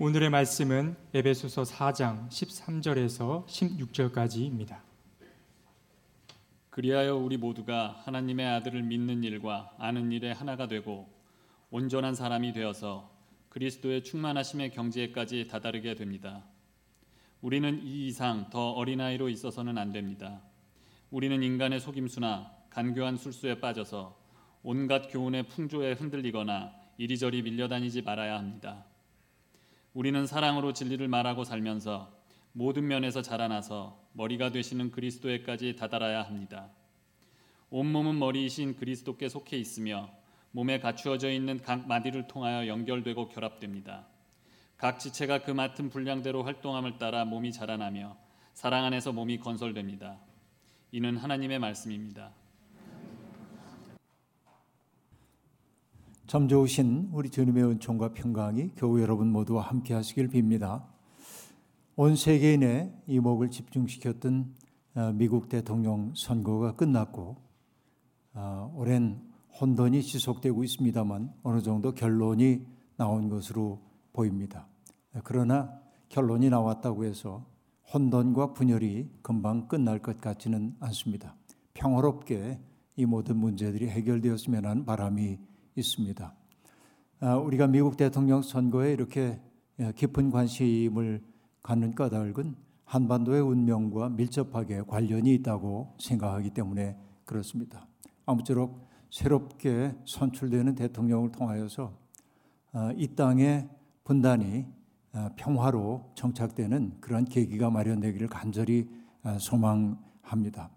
오늘의 말씀은 에베소서 4장 13절에서 16절까지입니다. 그리하여 우리 모두가 하나님의 아들을 믿는 일과 아는 일에 하나가 되고 온전한 사람이 되어서 그리스도의 충만하심의 경지에까지 다다르게 됩니다. 우리는 이 이상 더 어린아이로 있어서는 안 됩니다. 우리는 인간의 속임수나 간교한 술수에 빠져서 온갖 교훈의 풍조에 흔들리거나 이리저리 밀려다니지 말아야 합니다. 우리는 사랑으로 진리를 말하고 살면서 모든 면에서 자라나서 머리가 되시는 그리스도에까지 다다라야 합니다. 온몸은 머리이신 그리스도께 속해 있으며 몸에 갖추어져 있는 각 마디를 통하여 연결되고 결합됩니다. 각 지체가 그 맡은 분량대로 활동함을 따라 몸이 자라나며 사랑 안에서 몸이 건설됩니다. 이는 하나님의 말씀입니다. 참 좋으신 우리 주님의 은총과 평강이 교우 여러분 모두와 함께 하시길 빕니다. 온 세계인의 이목을 집중시켰던 어, 미국 대통령 선거가 끝났고 어, 오랜 혼돈이 지속되고 있습니다만 어느 정도 결론이 나온 것으로 보입니다. 그러나 결론이 나왔다고 해서 혼돈과 분열이 금방 끝날 것 같지는 않습니다. 평화롭게 이 모든 문제들이 해결되었으면 하는 바람이 있습니다. 아, 우리가 미국 대통령 선거에 이렇게 예, 깊은 관심을 갖는 까닭은 한반도의 운명과 밀접하게 관련이 있다고 생각하기 때문에 그렇습니다. 아무쪼록 새롭게 선출되는 대통령을 통하여서 아, 이 땅의 분단이 아, 평화로 정착되는 그런 계기가 마련되기를 간절히 소망합니다.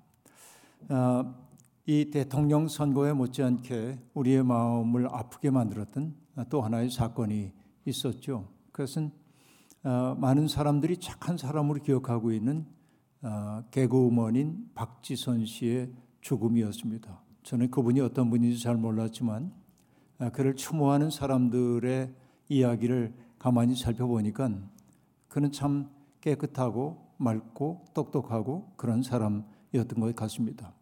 이 대통령 선거에 못지않게 우리의 마음을 아프게 만들었던 또 하나의 사건이 있었죠. 그것은 어, 많은 사람들이 착한 사람으로 기억하고 있는 어, 개그우먼인 박지선 씨의 죽음이었습니다. 저는 그분이 어떤 분인지 잘 몰랐지만 어, 그를 추모하는 사람들의 이야기를 가만히 살펴보니까 그는 참 깨끗하고 맑고 똑똑하고 그런 사람이었던 것 같습니다.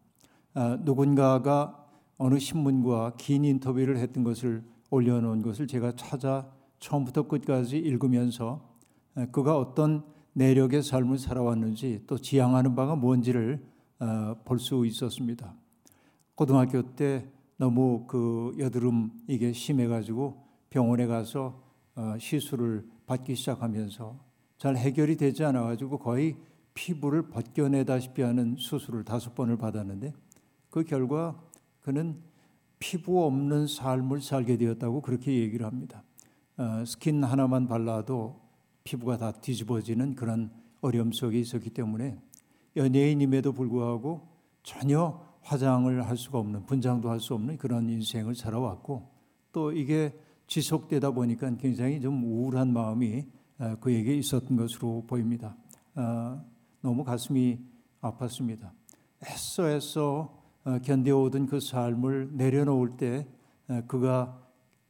아, 누군가가 어느 신문과 긴 인터뷰를 했던 것을 올려놓은 것을 제가 찾아 처음부터 끝까지 읽으면서 아, 그가 어떤 내력의 삶을 살아왔는지 또 지향하는 바가 뭔지를 아, 볼수 있었습니다. 고등학교 때 너무 그 여드름 이게 심해가지고 병원에 가서 어, 시술을 받기 시작하면서 잘 해결이 되지 않아가지고 거의 피부를 벗겨내다시피 하는 수술을 다섯 번을 받았는데 그 결과 그는 피부 없는 삶을 살게 되었다고 그렇게 얘기를 합니다. 어, 스킨 하나만 발라도 피부가 다 뒤집어지는 그런 어려움 속에 있었기 때문에 연예인임에도 불구하고 전혀 화장을 할 수가 없는 분장도 할 수 없는 그런 인생을 살아왔고 또 이게 지속되다 보니까 굉장히 좀 우울한 마음이 어, 그에게 있었던 것으로 보입니다. 어, 너무 가슴이 아팠습니다. 애써 애써 어, 견뎌오던 그 삶을 내려놓을 때 어, 그가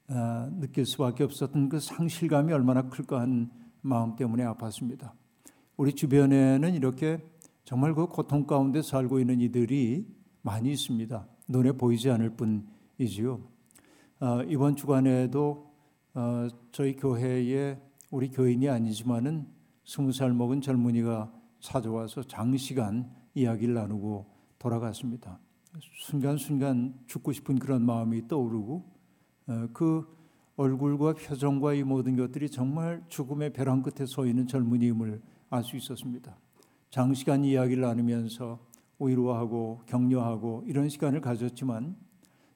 어, 느낄 수밖에 없었던 그 상실감이 얼마나 클까 한 마음 때문에 아팠습니다. 우리 주변에는 이렇게 정말 그 고통 가운데 살고 있는 이들이 많이 있습니다. 눈에 보이지 않을 뿐이지요. 이번 주간에도 저희 교회에 우리 교인이 아니지만은 스무 살 먹은 젊은이가 찾아와서 장시간 이야기를 나누고 돌아갔습니다. 순간순간 죽고 싶은 그런 마음이 떠오르고 어, 그 얼굴과 표정과 이 모든 것들이 정말 죽음의 벼랑 끝에 서 있는 젊은이임을 알 수 있었습니다. 장시간 이야기를 나누면서 위로하고 격려하고 이런 시간을 가졌지만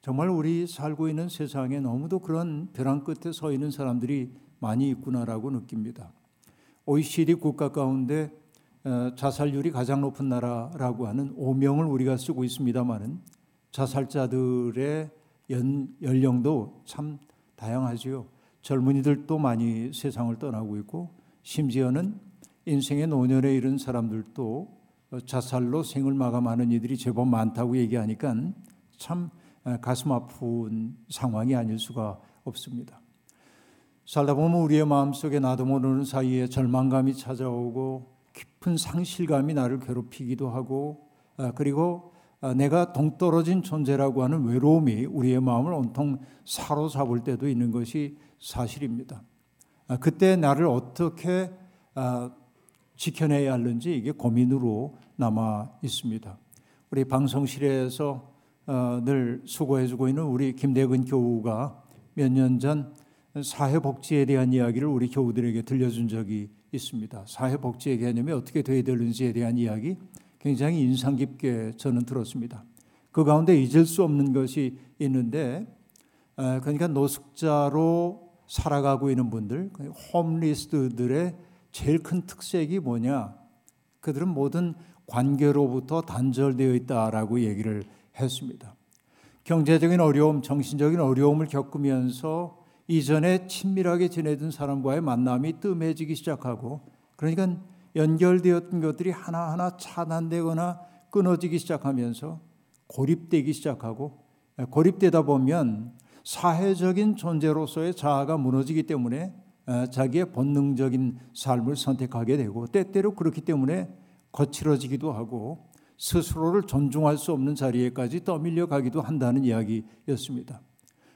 정말 우리 살고 있는 세상에 너무도 그런 벼랑 끝에 서 있는 사람들이 많이 있구나라고 느낍니다. OECD 국가 가운데 어, 자살률이 가장 높은 나라라고 하는 오명을 우리가 쓰고 있습니다만은 자살자들의 연, 연령도 참 다양하지요. 젊은이들도 많이 세상을 떠나고 있고 심지어는 인생의 노년에 이른 사람들도 자살로 생을 마감하는 이들이 제법 많다고 얘기하니까 참 어, 가슴 아픈 상황이 아닐 수가 없습니다. 살다 보면 우리의 마음속에 나도 모르는 사이에 절망감이 찾아오고 깊은 상실감이 나를 괴롭히기도 하고 아, 그리고 아, 내가 동떨어진 존재라고 하는 외로움이 우리의 마음을 온통 사로잡을 때도 있는 것이 사실입니다. 아, 그때 나를 어떻게 아, 지켜내야 하는지 이게 고민으로 남아 있습니다. 우리 방송실에서 어, 늘 수고해주고 있는 우리 김대근 교우가 몇 년 전 사회복지에 대한 이야기를 우리 교우들에게 들려준 적이 있습니다. 사회복지의 개념이 어떻게 되어야 되는지에 대한 이야기 굉장히 인상 깊게 저는 들었습니다. 그 가운데 잊을 수 없는 것이 있는데 그러니까 노숙자로 살아가고 있는 분들, 홈리스트들의 제일 큰 특색이 뭐냐? 그들은 모든 관계로부터 단절되어 있다라고 얘기를 했습니다. 경제적인 어려움, 정신적인 어려움을 겪으면서 이전에 친밀하게 지내던 사람과의 만남이 뜸해지기 시작하고 그러니까 연결되었던 것들이 하나하나 차단되거나 끊어지기 시작하면서 고립되기 시작하고 고립되다 보면 사회적인 존재로서의 자아가 무너지기 때문에 자기의 본능적인 삶을 선택하게 되고 때때로 그렇기 때문에 거칠어지기도 하고 스스로를 존중할 수 없는 자리에까지 떠밀려 가기도 한다는 이야기였습니다.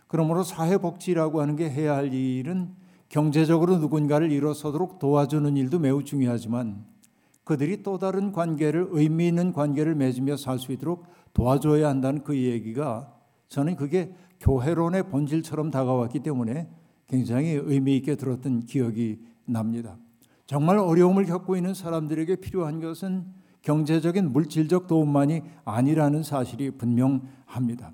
그러므로 사회복지라고 하는 게 해야 할 일은 경제적으로 누군가를 일어서도록 도와주는 일도 매우 중요하지만 그들이 또 다른 관계를 의미 있는 관계를 맺으며 살 수 있도록 도와줘야 한다는 그 얘기가 저는 그게 교회론의 본질처럼 다가왔기 때문에 굉장히 의미 있게 들었던 기억이 납니다. 정말 어려움을 겪고 있는 사람들에게 필요한 것은 경제적인 물질적 도움만이 아니라는 사실이 분명합니다.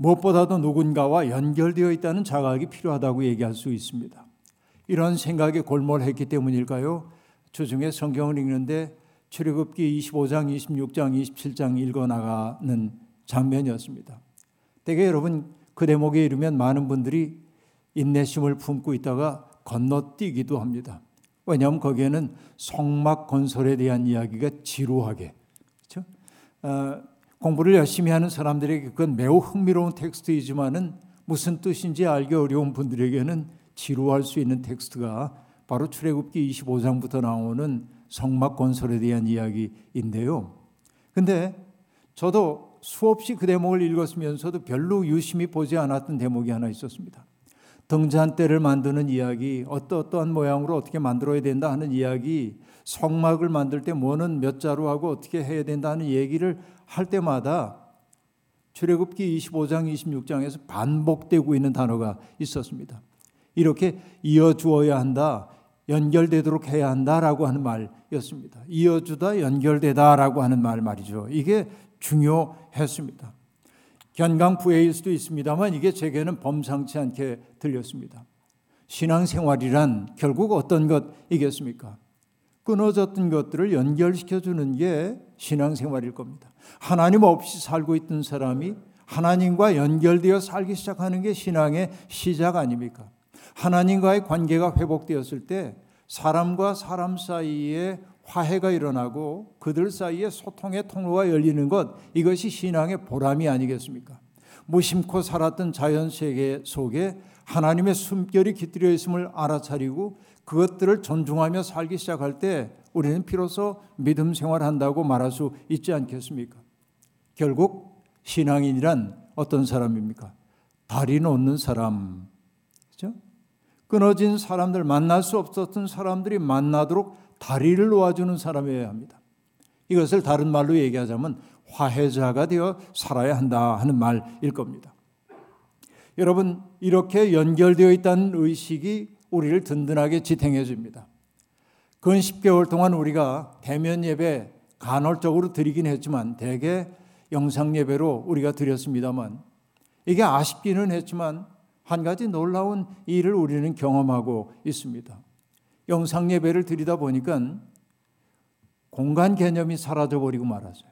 무엇보다도 누군가와 연결되어 있다는 자각이 필요하다고 얘기할 수 있습니다. 이런 생각에 골몰했기 때문일까요? 주중에 성경을 읽는데 출애굽기 25장, 26장, 27장 읽어 나가는 장면이었습니다. 대개 여러분 그 대목에 이르면 많은 분들이 인내심을 품고 있다가 건너뛰기도 합니다. 왜냐하면 거기에는 성막 건설에 대한 이야기가 지루하게 그렇죠? 어, 공부를 열심히 하는 사람들에게 그건 매우 흥미로운 텍스트이지만은 무슨 뜻인지 알기 어려운 분들에게는 지루할 수 있는 텍스트가 바로 출애굽기 25장부터 나오는 성막 건설에 대한 이야기인데요. 근데 저도 수없이 그 대목을 읽었으면서도 별로 유심히 보지 않았던 대목이 하나 있었습니다. 등잔대를 만드는 이야기, 어떠어떠한 모양으로 어떻게 만들어야 된다 하는 이야기, 성막을 만들 때 뭐는 몇 자로 하고 어떻게 해야 된다 하는 얘기를 할 때마다 출애굽기 25장, 26장에서 반복되고 있는 단어가 있었습니다. 이렇게 이어 주어야 한다, 연결되도록 해야 한다라고 하는 말이었습니다. 이어주다, 연결되다라고 하는 말 말이죠. 이게 중요했습니다. 견강부회일 수도 있습니다만 이게 제게는 범상치 않게 들렸습니다. 신앙생활이란 결국 어떤 것이겠습니까? 끊어졌던 것들을 연결시켜 주는 게 신앙생활일 겁니다. 하나님 없이 살고 있던 사람이 하나님과 연결되어 살기 시작하는 게 신앙의 시작 아닙니까? 하나님과의 관계가 회복되었을 때 사람과 사람 사이에 화해가 일어나고 그들 사이에 소통의 통로가 열리는 것 이것이 신앙의 보람이 아니겠습니까? 무심코 살았던 자연 세계 속에 하나님의 숨결이 깃들여 있음을 알아차리고 그것들을 존중하며 살기 시작할 때 우리는 비로소 믿음 생활한다고 말할 수 있지 않겠습니까? 결국 신앙인이란 어떤 사람입니까? 다리 놓는 사람. 그죠? 끊어진 사람들 만날 수 없었던 사람들이 만나도록 다리를 놓아주는 사람이어야 합니다. 이것을 다른 말로 얘기하자면 화해자가 되어 살아야 한다 하는 말일 겁니다. 여러분, 이렇게 연결되어 있다는 의식이 우리를 든든하게 지탱해 줍니다. 근 10개월 동안 우리가 대면 예배 간헐적으로 드리긴 했지만 대개 영상 예배로 우리가 드렸습니다만 이게 아쉽기는 했지만 한 가지 놀라운 일을 우리는 경험하고 있습니다. 영상 예배를 드리다 보니까 공간 개념이 사라져 버리고 말았어요.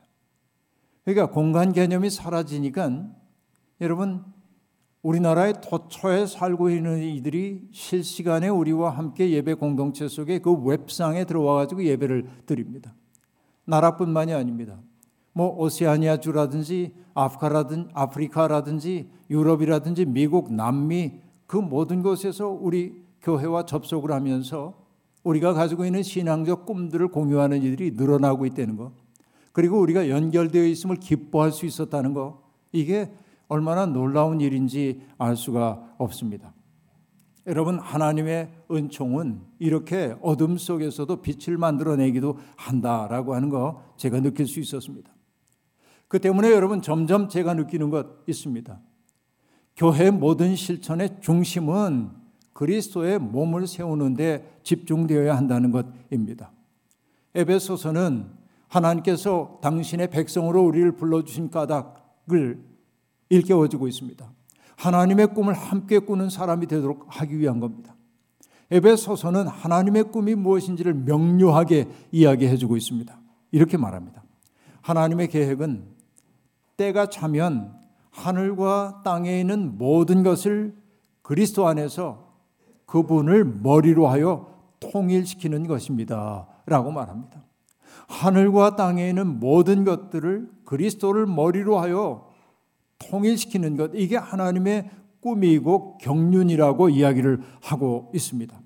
그러니까 공간 개념이 사라지니까 여러분 우리나라의 도처에 살고 있는 이들이 실시간에 우리와 함께 예배 공동체 속에 그 웹상에 들어와 가지고 예배를 드립니다. 나라뿐만이 아닙니다. 뭐 오세아니아 주라든지 아프리카라든 아프리카라든지 유럽이라든지 미국, 남미 그 모든 곳에서 우리 교회와 접속을 하면서 우리가 가지고 있는 신앙적 꿈들을 공유하는 이들이 늘어나고 있다는 것. 그리고 우리가 연결되어 있음을 기뻐할 수 있었다는 것. 이게 얼마나 놀라운 일인지 알 수가 없습니다. 여러분 하나님의 은총은 이렇게 어둠 속에서도 빛을 만들어내기도 한다라고 하는 거 제가 느낄 수 있었습니다. 그 때문에 여러분 점점 제가 느끼는 것 있습니다. 교회 모든 실천의 중심은 그리스도의 몸을 세우는데 집중되어야 한다는 것입니다. 에베소서는 하나님께서 당신의 백성으로 우리를 불러주신 까닭을 일깨워주고 있습니다. 하나님의 꿈을 함께 꾸는 사람이 되도록 하기 위한 겁니다. 에베소서는 하나님의 꿈이 무엇인지를 명료하게 이야기해 주고 있습니다. 이렇게 말합니다. 하나님의 계획은 때가 차면 하늘과 땅에 있는 모든 것을 그리스도 안에서 그분을 머리로 하여 통일시키는 것입니다. 라고 말합니다. 하늘과 땅에 있는 모든 것들을 그리스도를 머리로 하여 통일시키는 것, 이게 하나님의 꿈이고 경륜이라고 이야기를 하고 있습니다.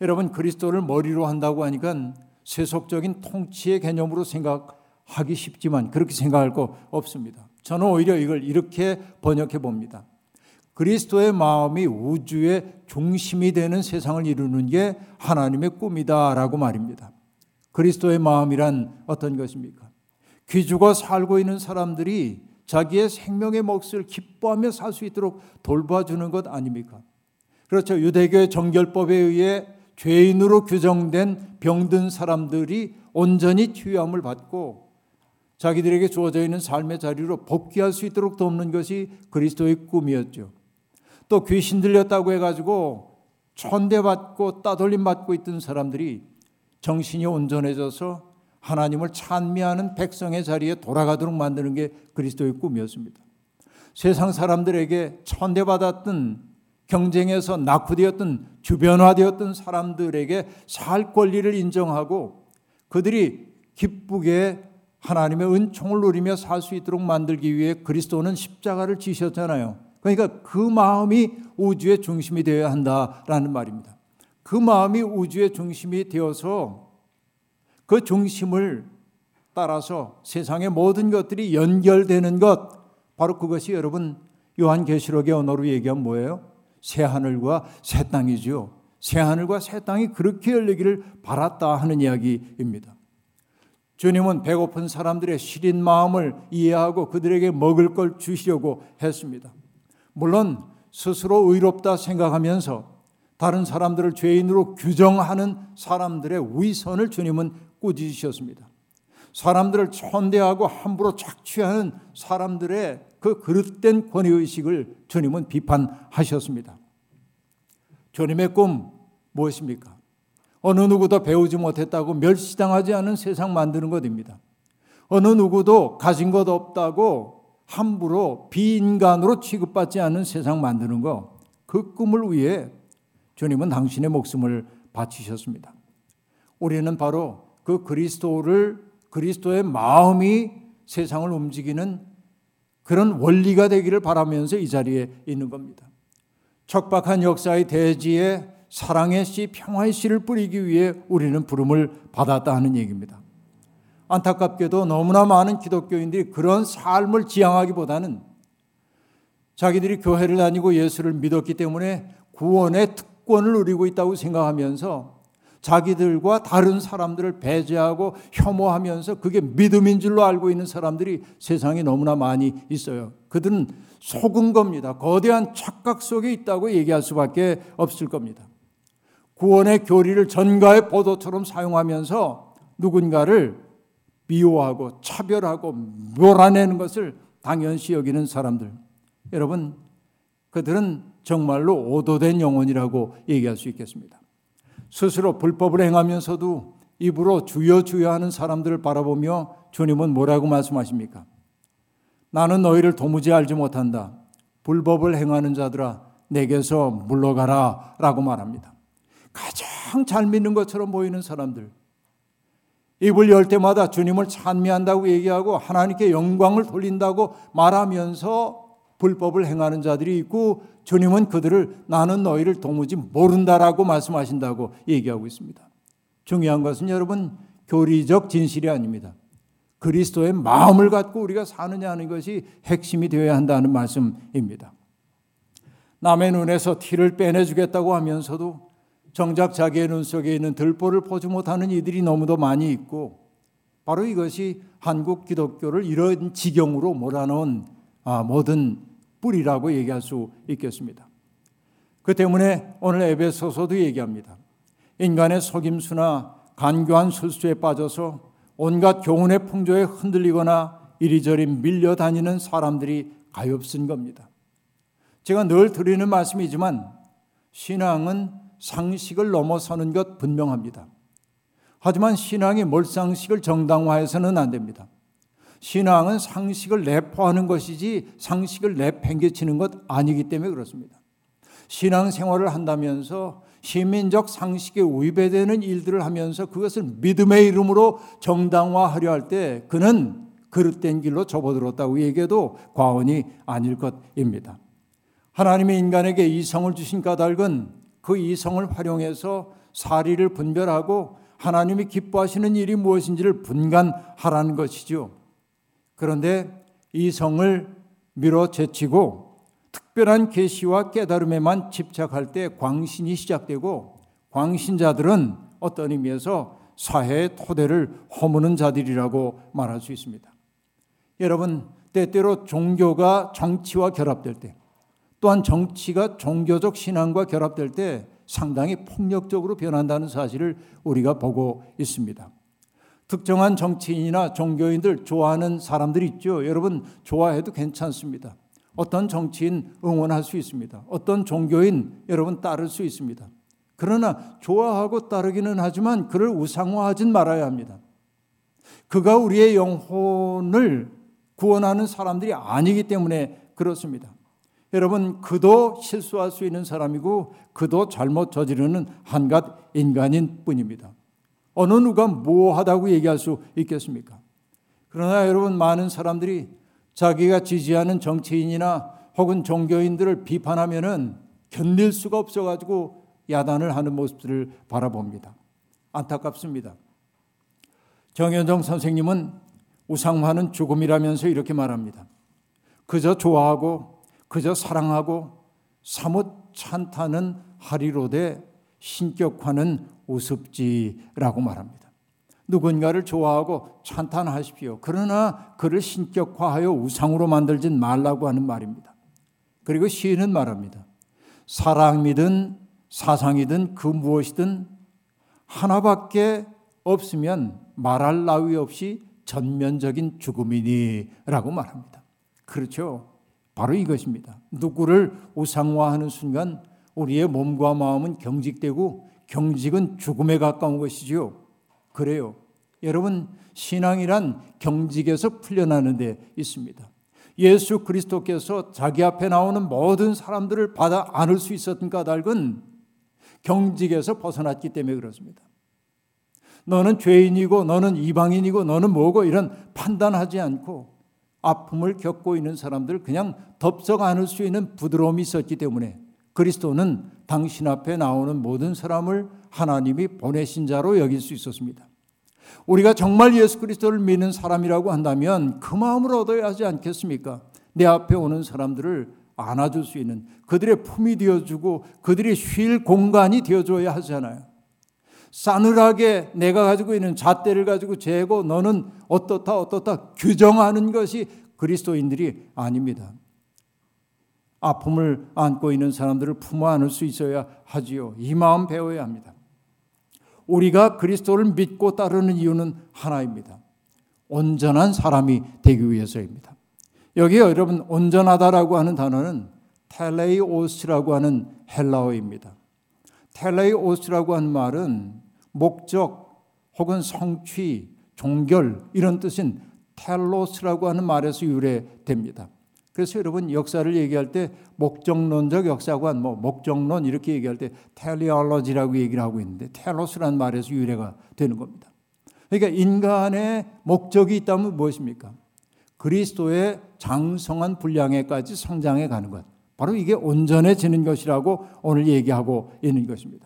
여러분, 그리스도를 머리로 한다고 하니까 세속적인 통치의 개념으로 생각하기 쉽지만 그렇게 생각할 거 없습니다. 저는 오히려 이걸 이렇게 번역해 봅니다. 그리스도의 마음이 우주의 중심이 되는 세상을 이루는 게 하나님의 꿈이다라고 말입니다. 그리스도의 마음이란 어떤 것입니까? 귀주가 살고 있는 사람들이 자기의 생명의 몫을 기뻐하며 살 수 있도록 돌봐주는 것 아닙니까? 그렇죠. 유대교의 정결법에 의해 죄인으로 규정된 병든 사람들이 온전히 치유함을 받고 자기들에게 주어져 있는 삶의 자리로 복귀할 수 있도록 돕는 것이 그리스도의 꿈이었죠. 또 귀신 들렸다고 해가지고 천대받고 따돌림 받고 있던 사람들이 정신이 온전해져서 하나님을 찬미하는 백성의 자리에 돌아가도록 만드는 게 그리스도의 꿈이었습니다. 세상 사람들에게 천대받았던 경쟁에서 낙후되었던 주변화되었던 사람들에게 살 권리를 인정하고 그들이 기쁘게 하나님의 은총을 누리며 살 수 있도록 만들기 위해 그리스도는 십자가를 지셨잖아요. 그러니까 그 마음이 우주의 중심이 되어야 한다라는 말입니다. 그 마음이 우주의 중심이 되어서 그 중심을 따라서 세상의 모든 것들이 연결되는 것 바로 그것이 여러분 요한계시록의 언어로 얘기하면 뭐예요? 새 하늘과 새 땅이지요. 새 하늘과 새 땅이 그렇게 열리기를 바랐다 하는 이야기입니다. 주님은 배고픈 사람들의 시린 마음을 이해하고 그들에게 먹을 걸 주시려고 했습니다. 물론 스스로 의롭다 생각하면서 다른 사람들을 죄인으로 규정하는 사람들의 위선을 주님은 꾸짖으셨습니다. 사람들을 천대하고 함부로 착취하는 사람들의 그 그릇된 권위의식을 주님은 비판하셨습니다. 주님의 꿈 무엇입니까? 어느 누구도 배우지 못했다고 멸시당하지 않은 세상 만드는 것입니다. 어느 누구도 가진 것 없다고 함부로 비인간으로 취급받지 않는 세상 만드는 것, 그 꿈을 위해 주님은 당신의 목숨을 바치셨습니다. 우리는 바로 그 그리스도를 그리스도의 마음이 세상을 움직이는 그런 원리가 되기를 바라면서 이 자리에 있는 겁니다. 척박한 역사의 대지에 사랑의 씨, 평화의 씨를 뿌리기 위해 우리는 부름을 받았다 하는 얘기입니다. 안타깝게도 너무나 많은 기독교인들이 그런 삶을 지향하기보다는 자기들이 교회를 다니고 예수를 믿었기 때문에 구원의 특권을 누리고 있다고 생각하면서 자기들과 다른 사람들을 배제하고 혐오하면서 그게 믿음인 줄로 알고 있는 사람들이 세상에 너무나 많이 있어요. 그들은 속은 겁니다. 거대한 착각 속에 있다고 얘기할 수밖에 없을 겁니다. 구원의 교리를 전가의 보도처럼 사용하면서 누군가를 미워하고 차별하고 몰아내는 것을 당연시 여기는 사람들. 여러분, 그들은 정말로 오도된 영혼이라고 얘기할 수 있겠습니다. 스스로 불법을 행하면서도 입으로 주여 주여 하는 사람들을 바라보며 주님은 뭐라고 말씀하십니까? 나는 너희를 도무지 알지 못한다. 불법을 행하는 자들아 내게서 물러가라 라고 말합니다. 가장 잘 믿는 것처럼 보이는 사람들. 입을 열 때마다 주님을 찬미한다고 얘기하고 하나님께 영광을 돌린다고 말하면서 불법을 행하는 자들이 있고 주님은 그들을 나는 너희를 도무지 모른다라고 말씀하신다고 얘기하고 있습니다. 중요한 것은 여러분 교리적 진실이 아닙니다. 그리스도의 마음을 갖고 우리가 사느냐 하는 것이 핵심이 되어야 한다는 말씀입니다. 남의 눈에서 티를 빼내주겠다고 하면서도 정작 자기의 눈 속에 있는 들보를 보지 못하는 이들이 너무도 많이 있고 바로 이것이 한국 기독교를 이런 지경으로 몰아넣은 아, 모든 뿌리라고 얘기할 수 있겠습니다. 그 때문에 오늘 에베소서도 얘기합니다. 인간의 속임수나 간교한 술수에 빠져서 온갖 교훈의 풍조에 흔들리거나 이리저리 밀려다니는 사람들이 가엾은 겁니다. 제가 늘 드리는 말씀이지만 신앙은 상식을 넘어서는 것 분명합니다. 하지만 신앙이 몰상식을 정당화해서는 안 됩니다. 신앙은 상식을 내포하는 것이지 상식을 내팽개치는 것 아니기 때문에 그렇습니다. 신앙 생활을 한다면서 시민적 상식에 위배되는 일들을 하면서 그것을 믿음의 이름으로 정당화하려 할 때 그는 그릇된 길로 접어들었다고 얘기해도 과언이 아닐 것입니다. 하나님이 인간에게 이성을 주신 까닭은 그 이성을 활용해서 사리를 분별하고 하나님이 기뻐하시는 일이 무엇인지를 분간하라는 것이죠. 그런데 이성을 밀어 제치고 특별한 계시와 깨달음에만 집착할 때 광신이 시작되고 광신자들은 어떤 의미에서 사회의 토대를 허무는 자들이라고 말할 수 있습니다. 여러분, 때때로 종교가 정치와 결합될 때, 또한 정치가 종교적 신앙과 결합될 때 상당히 폭력적으로 변한다는 사실을 우리가 보고 있습니다. 특정한 정치인이나 종교인들 좋아하는 사람들이 있죠. 여러분 좋아해도 괜찮습니다. 어떤 정치인 응원할 수 있습니다. 어떤 종교인 여러분 따를 수 있습니다. 그러나 좋아하고 따르기는 하지만 그를 우상화하진 말아야 합니다. 그가 우리의 영혼을 구원하는 사람들이 아니기 때문에 그렇습니다. 여러분, 그도 실수할 수 있는 사람이고 그도 잘못 저지르는 한갓 인간인 뿐입니다. 어느 누가 뭐하다고 얘기할 수 있겠습니까? 그러나 여러분, 많은 사람들이 자기가 지지하는 정치인이나 혹은 종교인들을 비판하면은 견딜 수가 없어가지고 야단을 하는 모습들을 바라봅니다. 안타깝습니다. 정현정 선생님은 우상화는 죽음이라면서 이렇게 말합니다. 그저 좋아하고 그저 사랑하고 사뭇 찬타는 하리로되 신격화는 우습지라고 말합니다. 누군가를 좋아하고 찬탄하십시오. 그러나 그를 신격화하여 우상으로 만들진 말라고 하는 말입니다. 그리고 시인은 말합니다. 사랑이든 사상이든 그 무엇이든 하나밖에 없으면 말할 나위 없이 전면적인 죽음이니라고 말합니다. 그렇죠. 바로 이것입니다. 누구를 우상화하는 순간 우리의 몸과 마음은 경직되고 경직은 죽음에 가까운 것이지요. 그래요. 여러분 신앙이란 경직에서 풀려나는 데 있습니다. 예수 그리스도께서 자기 앞에 나오는 모든 사람들을 받아 안을 수 있었던 까닭은 경직에서 벗어났기 때문에 그렇습니다. 너는 죄인이고 너는 이방인이고 너는 뭐고 이런 판단하지 않고 아픔을 겪고 있는 사람들 그냥 덥석 안을 수 있는 부드러움이 있었기 때문에 그리스도는 당신 앞에 나오는 모든 사람을 하나님이 보내신 자로 여길 수 있었습니다. 우리가 정말 예수 그리스도를 믿는 사람이라고 한다면 그 마음을 얻어야 하지 않겠습니까? 내 앞에 오는 사람들을 안아줄 수 있는 그들의 품이 되어주고 그들이 쉴 공간이 되어줘야 하잖아요. 싸늘하게 내가 가지고 있는 잣대를 가지고 재고 너는 어떻다 어떻다 규정하는 것이 그리스도인들이 아닙니다. 아픔을 안고 있는 사람들을 품어 안을 수 있어야 하지요. 이 마음 배워야 합니다. 우리가 그리스도를 믿고 따르는 이유는 하나입니다. 온전한 사람이 되기 위해서입니다. 여기 여러분 온전하다라고 하는 단어는 텔레이오스라고 하는 헬라어입니다. 텔레이오스라고 하는 말은 목적 혹은 성취, 종결 이런 뜻인 텔로스라고 하는 말에서 유래됩니다. 그래서 여러분 역사를 얘기할 때 목적론적 역사관, 뭐 목적론 이렇게 얘기할 때 텔리올로지라고 얘기를 하고 있는데 텔로스라는 말에서 유래가 되는 겁니다. 그러니까 인간의 목적이 있다면 무엇입니까? 그리스도의 장성한 분량에까지 성장해 가는 것. 바로 이게 온전해지는 것이라고 오늘 얘기하고 있는 것입니다.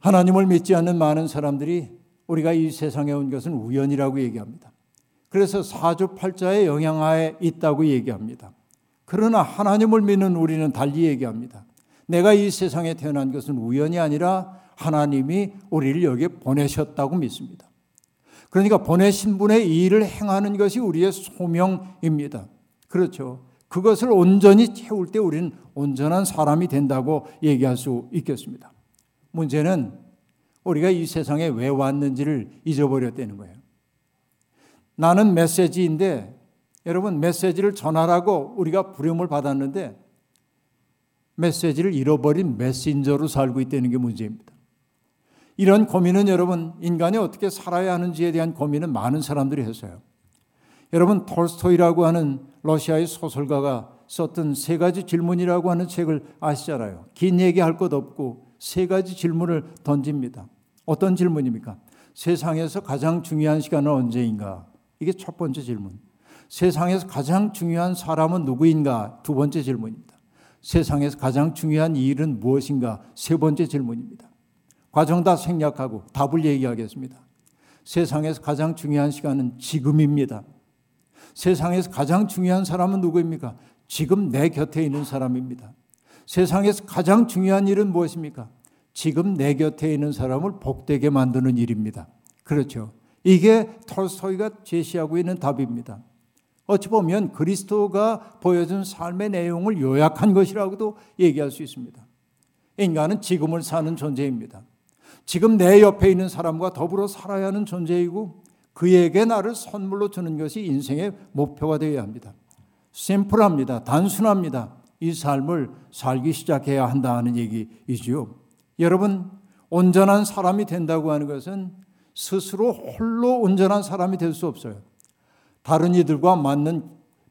하나님을 믿지 않는 많은 사람들이 우리가 이 세상에 온 것은 우연이라고 얘기합니다. 그래서 사주팔자의 영향하에 있다고 얘기합니다. 그러나 하나님을 믿는 우리는 달리 얘기합니다. 내가 이 세상에 태어난 것은 우연이 아니라 하나님이 우리를 여기에 보내셨다고 믿습니다. 그러니까 보내신 분의 일을 행하는 것이 우리의 소명입니다. 그렇죠. 그것을 온전히 채울 때 우리는 온전한 사람이 된다고 얘기할 수 있겠습니다. 문제는 우리가 이 세상에 왜 왔는지를 잊어버렸다는 거예요. 나는 메시지인데 여러분 메시지를 전하라고 우리가 부름을 받았는데 메시지를 잃어버린 메신저로 살고 있다는 게 문제입니다. 이런 고민은 여러분 인간이 어떻게 살아야 하는지에 대한 고민은 많은 사람들이 했어요. 여러분 톨스토이라고 하는 러시아의 소설가가 썼던 세 가지 질문이라고 하는 책을 아시잖아요. 긴 얘기할 것 없고 세 가지 질문을 던집니다. 어떤 질문입니까? 세상에서 가장 중요한 시간은 언제인가? 이게 첫 번째 질문. 세상에서 가장 중요한 사람은 누구인가? 두 번째 질문입니다. 세상에서 가장 중요한 일은 무엇인가? 세 번째 질문입니다. 과정 다 생략하고 답을 얘기하겠습니다. 세상에서 가장 중요한 시간은 지금입니다. 세상에서 가장 중요한 사람은 누구입니까? 지금 내 곁에 있는 사람입니다. 세상에서 가장 중요한 일은 무엇입니까? 지금 내 곁에 있는 사람을 복되게 만드는 일입니다. 그렇죠. 이게 톨스토이가 제시하고 있는 답입니다. 어찌 보면 그리스도가 보여준 삶의 내용을 요약한 것이라고도 얘기할 수 있습니다. 인간은 지금을 사는 존재입니다. 지금 내 옆에 있는 사람과 더불어 살아야 하는 존재이고 그에게 나를 선물로 주는 것이 인생의 목표가 되어야 합니다. 심플합니다. 단순합니다. 이 삶을 살기 시작해야 한다는 얘기이지요. 여러분, 온전한 사람이 된다고 하는 것은 스스로 홀로 온전한 사람이 될 수 없어요. 다른 이들과 맞는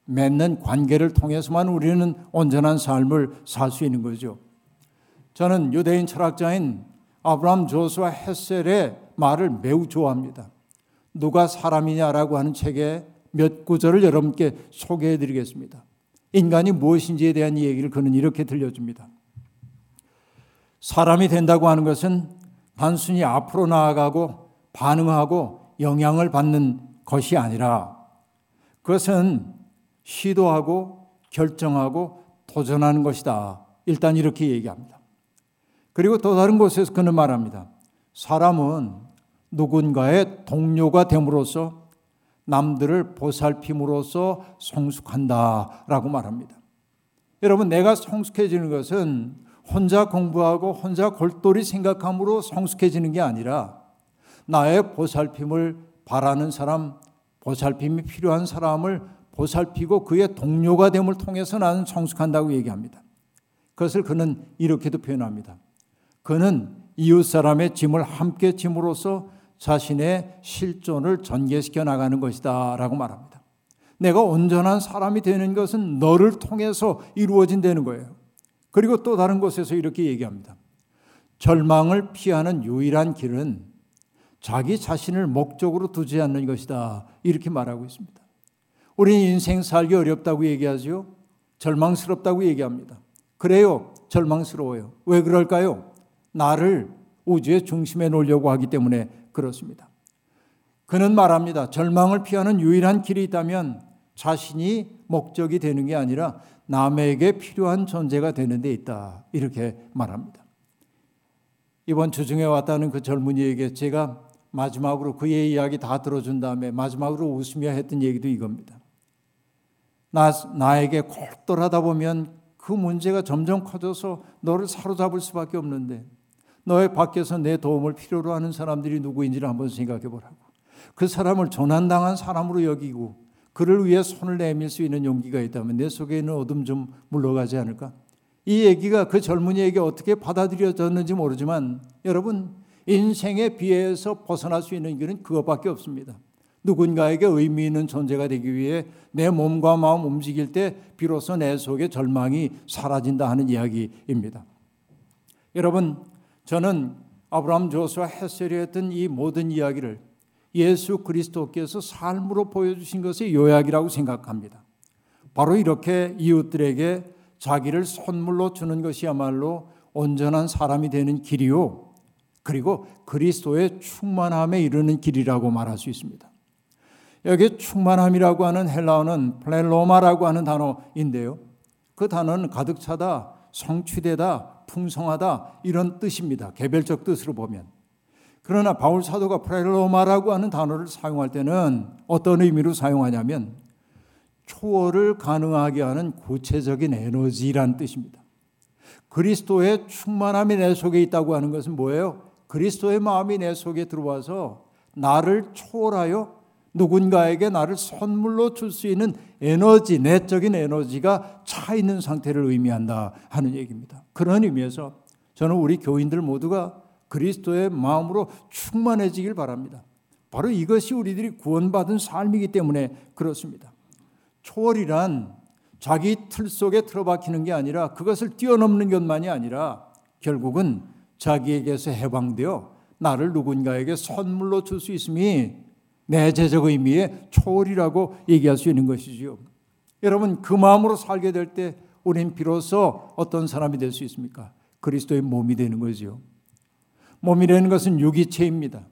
맺는 관계를 통해서만 우리는 온전한 삶을 살 수 있는 거죠. 저는 유대인 철학자인 아브라함 조수와 헤셀의 말을 매우 좋아합니다. 누가 사람이냐라고 하는 책의 몇 구절을 여러분께 소개해 드리겠습니다. 인간이 무엇인지에 대한 얘기를 그는 이렇게 들려줍니다. 사람이 된다고 하는 것은 단순히 앞으로 나아가고 반응하고 영향을 받는 것이 아니라 그것은 시도하고 결정하고 도전하는 것이다. 일단 이렇게 얘기합니다. 그리고 또 다른 곳에서 그는 말합니다. 사람은 누군가의 동료가 됨으로써 남들을 보살핌으로써 성숙한다라고 말합니다. 여러분, 내가 성숙해지는 것은 혼자 공부하고 혼자 골똘히 생각함으로 성숙해지는 게 아니라 나의 보살핌을 바라는 사람, 보살핌이 필요한 사람을 보살피고 그의 동료가 됨을 통해서 나는 성숙한다고 얘기합니다. 그것을 그는 이렇게도 표현합니다. 그는 이웃 사람의 짐을 함께 짐으로써 자신의 실존을 전개시켜 나가는 것이다 라고 말합니다. 내가 온전한 사람이 되는 것은 너를 통해서 이루어진다는 거예요. 그리고 또 다른 곳에서 이렇게 얘기합니다. 절망을 피하는 유일한 길은 자기 자신을 목적으로 두지 않는 것이다. 이렇게 말하고 있습니다. 우리는 인생 살기 어렵다고 얘기하죠. 절망스럽다고 얘기합니다. 그래요. 절망스러워요. 왜 그럴까요? 나를 우주의 중심에 놓으려고 하기 때문에 그렇습니다. 그는 말합니다. 절망을 피하는 유일한 길이 있다면 자신이 목적이 되는 게 아니라 남에게 필요한 존재가 되는 데 있다. 이렇게 말합니다. 이번 주중에 왔다는 그 젊은이에게 제가 마지막으로 그의 이야기 다 들어준 다음에 마지막으로 웃으며 했던 얘기도 이겁니다. 나, 나에게 골똘하다 보면 그 문제가 점점 커져서 너를 사로잡을 수밖에 없는데 너의 밖에서 내 도움을 필요로 하는 사람들이 누구인지를 한번 생각해 보라고. 그 사람을 조난당한 사람으로 여기고 그를 위해 손을 내밀 수 있는 용기가 있다면 내 속에 있는 어둠 좀 물러가지 않을까? 이 얘기가 그 젊은이에게 어떻게 받아들여졌는지 모르지만 여러분 인생의 비애에서 벗어날 수 있는 길은 그것밖에 없습니다. 누군가에게 의미 있는 존재가 되기 위해 내 몸과 마음 움직일 때 비로소 내 속에 절망이 사라진다 하는 이야기입니다. 여러분 저는 아브라함 조수와 헤셀이 했던 이 모든 이야기를 예수 그리스도께서 삶으로 보여주신 것의 요약이라고 생각합니다. 바로 이렇게 이웃들에게 자기를 선물로 주는 것이야말로 온전한 사람이 되는 길이요. 그리고 그리스도의 충만함에 이르는 길이라고 말할 수 있습니다. 여기 충만함이라고 하는 헬라어는 플레로마라고 하는 단어인데요. 그 단어는 가득 차다, 성취되다, 풍성하다 이런 뜻입니다. 개별적 뜻으로 보면. 그러나 바울 사도가 프레로마라고 하는 단어를 사용할 때는 어떤 의미로 사용하냐면 초월을 가능하게 하는 구체적인 에너지란 뜻입니다. 그리스도의 충만함이 내 속에 있다고 하는 것은 뭐예요? 그리스도의 마음이 내 속에 들어와서 나를 초월하여 누군가에게 나를 선물로 줄 수 있는 에너지, 내적인 에너지가 차 있는 상태를 의미한다 하는 얘기입니다. 그런 의미에서 저는 우리 교인들 모두가 그리스도의 마음으로 충만해지길 바랍니다. 바로 이것이 우리들이 구원받은 삶이기 때문에 그렇습니다. 초월이란 자기 틀 속에 틀어박히는 게 아니라 그것을 뛰어넘는 것만이 아니라 결국은 자기에게서 해방되어 나를 누군가에게 선물로 줄 수 있음이 내재적 의미의 초월이라고 얘기할 수 있는 것이지요. 여러분 그 마음으로 살게 될 때 우린 비로소 어떤 사람이 될 수 있습니까? 그리스도의 몸이 되는 거지요. 몸이라는 것은 유기체입니다.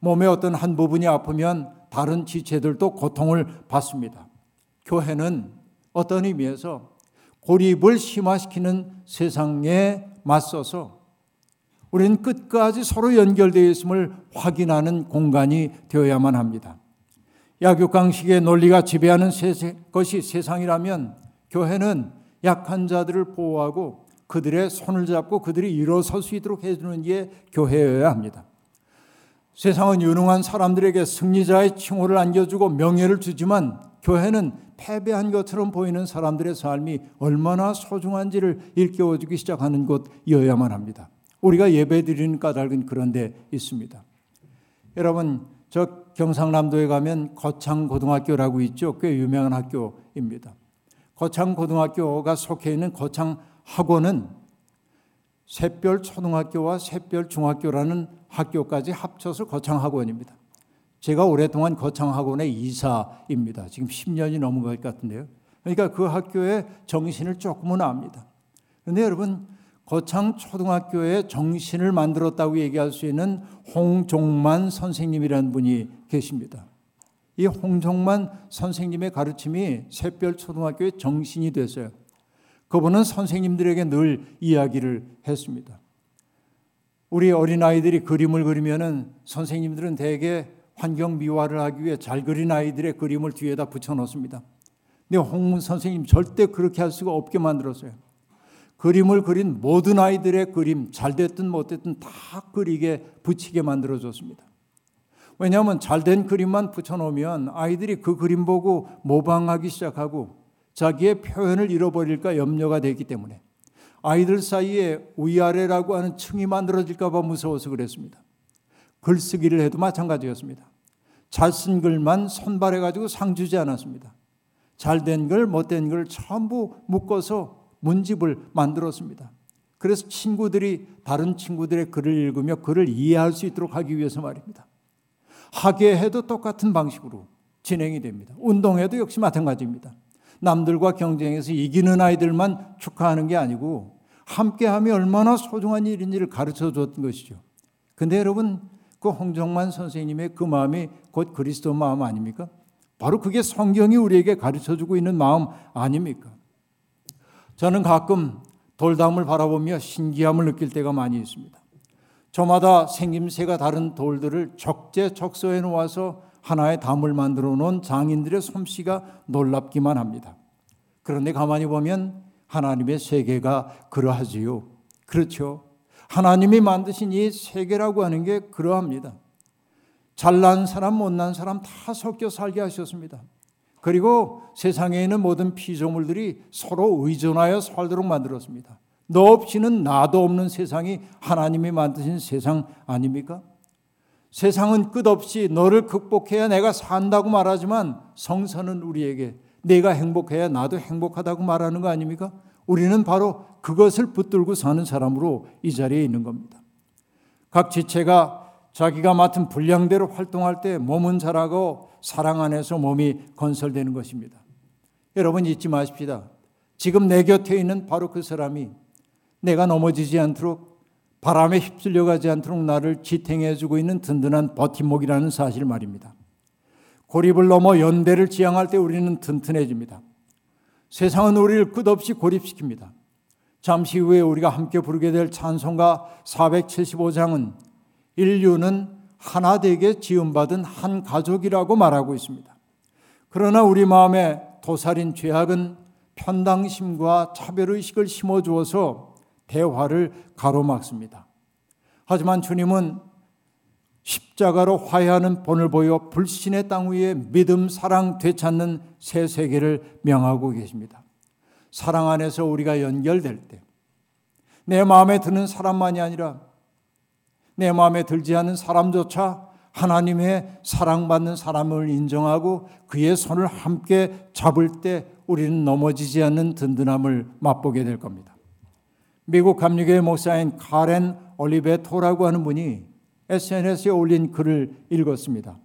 몸의 어떤 한 부분이 아프면 다른 지체들도 고통을 받습니다. 교회는 어떤 의미에서 고립을 심화시키는 세상에 맞서서 우리는 끝까지 서로 연결되어 있음을 확인하는 공간이 되어야만 합니다. 약육강식의 논리가 지배하는 것이 세상이라면 교회는 약한 자들을 보호하고 그들의 손을 잡고 그들이 일어설 수 있도록 해주는 게 교회여야 합니다. 세상은 유능한 사람들에게 승리자의 칭호를 안겨주고 명예를 주지만 교회는 패배한 것처럼 보이는 사람들의 삶이 얼마나 소중한지를 일깨워주기 시작하는 곳이어야만 합니다. 우리가 예배드리는 까닭은 그런 데 있습니다. 여러분 저 경상남도에 가면 거창고등학교라고 있죠. 꽤 유명한 학교입니다. 거창고등학교가 속해 있는 거창학원은 샛별 초등학교와 샛별 중학교라는 학교까지 합쳐서 거창학원입니다. 제가 오랫동안 거창학원의 이사입니다. 지금 10년이 넘은 것 같은데요. 그러니까 그 학교의 정신을 조금은 압니다. 그런데 여러분 거창 초등학교의 정신을 만들었다고 얘기할 수 있는 홍종만 선생님이라는 분이 계십니다. 이 홍종만 선생님의 가르침이 샛별 초등학교의 정신이 됐어요. 그분은 선생님들에게 늘 이야기를 했습니다. 우리 어린아이들이 그림을 그리면은 선생님들은 대개 환경 미화를 하기 위해 잘 그린 아이들의 그림을 뒤에다 붙여 놓습니다. 근데 홍 선생님 절대 그렇게 할 수가 없게 만들었어요. 그림을 그린 모든 아이들의 그림, 잘 됐든 못 됐든 다 그리게 붙이게 만들어 줬습니다. 왜냐하면 잘 된 그림만 붙여놓으면 아이들이 그 그림 보고 모방하기 시작하고 자기의 표현을 잃어버릴까 염려가 되기 때문에 아이들 사이에 위아래라고 하는 층이 만들어질까봐 무서워서 그랬습니다. 글쓰기를 해도 마찬가지였습니다. 잘 쓴 글만 선발해가지고 상 주지 않았습니다. 잘 된 글, 못된 글 전부 묶어서 문집을 만들었습니다. 그래서 친구들이 다른 친구들의 글을 읽으며 글을 이해할 수 있도록 하기 위해서 말입니다. 학예해도 똑같은 방식으로 진행이 됩니다. 운동회도 역시 마찬가지입니다. 남들과 경쟁해서 이기는 아이들만 축하하는 게 아니고 함께함이 얼마나 소중한 일인지를 가르쳐 줬던 것이죠. 근데 여러분 그 홍정만 선생님의 그 마음이 곧 그리스도 마음 아닙니까? 바로 그게 성경이 우리에게 가르쳐 주고 있는 마음 아닙니까? 저는 가끔 돌담을 바라보며 신기함을 느낄 때가 많이 있습니다. 저마다 생김새가 다른 돌들을 적재적소에 놓아서 하나의 담을 만들어 놓은 장인들의 솜씨가 놀랍기만 합니다. 그런데 가만히 보면 하나님의 세계가 그러하지요. 그렇죠. 하나님이 만드신 이 세계라고 하는 게 그러합니다. 잘난 사람, 못난 사람 다 섞여 살게 하셨습니다. 그리고 세상에 있는 모든 피조물들이 서로 의존하여 살도록 만들었습니다. 너 없이는 나도 없는 세상이 하나님이 만드신 세상 아닙니까? 세상은 끝없이 너를 극복해야 내가 산다고 말하지만 성서는 우리에게 내가 행복해야 나도 행복하다고 말하는 거 아닙니까? 우리는 바로 그것을 붙들고 사는 사람으로 이 자리에 있는 겁니다. 각 지체가 자기가 맡은 분량대로 활동할 때 몸은 자라고 사랑 안에서 몸이 건설되는 것입니다. 여러분 잊지 마십시다. 지금 내 곁에 있는 바로 그 사람이 내가 넘어지지 않도록 바람에 휩쓸려 가지 않도록 나를 지탱해 주고 있는 든든한 버팀목이라는 사실 말입니다. 고립을 넘어 연대를 지향할 때 우리는 튼튼해집니다. 세상은 우리를 끝없이 고립시킵니다. 잠시 후에 우리가 함께 부르게 될 찬송가 475장은 인류는 하나 되게 지음받은 한 가족이라고 말하고 있습니다. 그러나 우리 마음에 도살인 죄악은 편당심과 차별의식을 심어주어서 대화를 가로막습니다. 하지만 주님은 십자가로 화해하는 본을 보여 불신의 땅 위에 믿음, 사랑 되찾는 새 세계를 명하고 계십니다. 사랑 안에서 우리가 연결될 때, 내 마음에 드는 사람만이 아니라 내 마음에 들지 않는 사람조차 하나님의 사랑받는 사람을 인정하고 그의 손을 함께 잡을 때 우리는 넘어지지 않는 든든함을 맛보게 될 겁니다. 미국 감리교회 목사인 카렌 올리베토라고 하는 분이 SNS에 올린 글을 읽었습니다.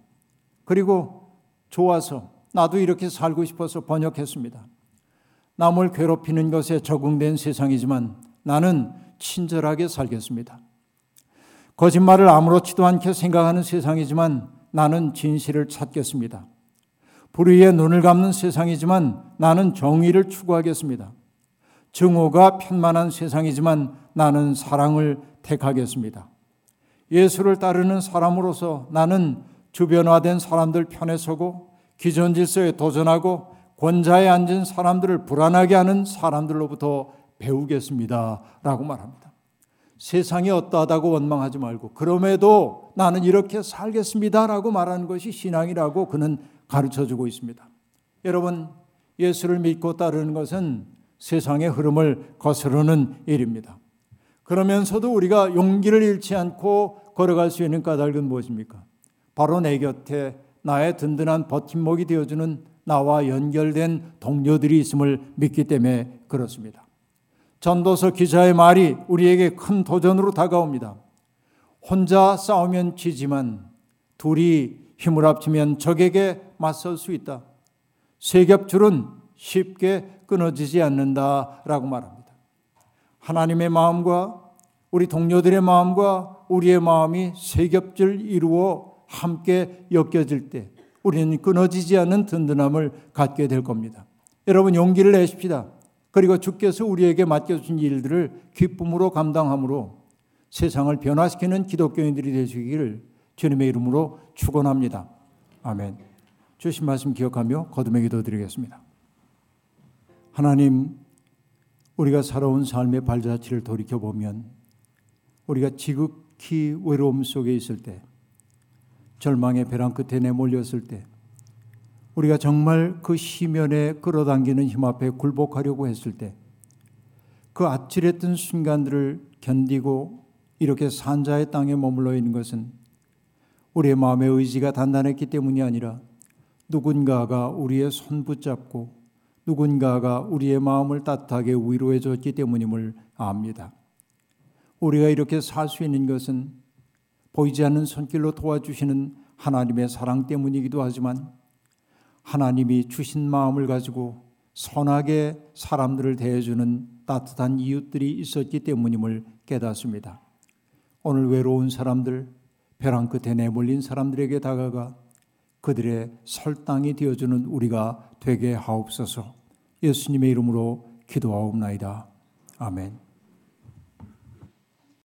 그리고 좋아서 나도 이렇게 살고 싶어서 번역했습니다. 남을 괴롭히는 것에 적응된 세상이지만 나는 친절하게 살겠습니다. 거짓말을 아무렇지도 않게 생각하는 세상이지만 나는 진실을 찾겠습니다. 불의에 눈을 감는 세상이지만 나는 정의를 추구하겠습니다. 증오가 편만한 세상이지만 나는 사랑을 택하겠습니다. 예수를 따르는 사람으로서 나는 주변화된 사람들 편에 서고 기존 질서에 도전하고 권자에 앉은 사람들을 불안하게 하는 사람들로부터 배우겠습니다. 라고 말합니다. 세상이 어떠하다고 원망하지 말고 그럼에도 나는 이렇게 살겠습니다. 라고 말하는 것이 신앙이라고 그는 가르쳐 주고 있습니다. 여러분, 예수를 믿고 따르는 것은 세상의 흐름을 거스르는 일입니다. 그러면서도 우리가 용기를 잃지 않고 걸어갈 수 있는 까닭은 무엇입니까? 바로 내 곁에 나의 든든한 버팀목이 되어주는 나와 연결된 동료들이 있음을 믿기 때문에 그렇습니다. 전도서 기자의 말이 우리에게 큰 도전으로 다가옵니다. 혼자 싸우면 지지만 둘이 힘을 합치면 적에게 맞설 수 있다. 세겹줄은 쉽게 끊어지지 않는다라고 말합니다. 하나님의 마음과 우리 동료들의 마음과 우리의 마음이 세겹줄 이루어 함께 엮여질 때 우리는 끊어지지 않는 든든함을 갖게 될 겁니다. 여러분 용기를 내십시다. 그리고 주께서 우리에게 맡겨주신 일들을 기쁨으로 감당함으로 세상을 변화시키는 기독교인들이 되시기를 주님의 이름으로 축원합니다. 아멘. 주신 말씀 기억하며 거듭의 기도 드리겠습니다. 하나님, 우리가 살아온 삶의 발자취를 돌이켜 보면 우리가 지극히 외로움 속에 있을 때, 절망의 벼랑 끝에 내몰렸을 때, 우리가 정말 그 시면에 끌어당기는 힘 앞에 굴복하려고 했을 때, 그 아찔했던 순간들을 견디고 이렇게 산자의 땅에 머물러 있는 것은 우리의 마음의 의지가 단단했기 때문이 아니라 누군가가 우리의 손 붙잡고 누군가가 우리의 마음을 따뜻하게 위로해 줬기 때문임을 압니다. 우리가 이렇게 살 수 있는 것은 보이지 않는 손길로 도와주시는 하나님의 사랑 때문이기도 하지만 하나님이 주신 마음을 가지고 선하게 사람들을 대해주는 따뜻한 이웃들이 있었기 때문임을 깨닫습니다. 오늘 외로운 사람들, 벼랑 끝에 내몰린 사람들에게 다가가 그들의 설당이 되어주는 우리가 되게 하옵소서 예수님의 이름으로 기도하옵나이다. 아멘.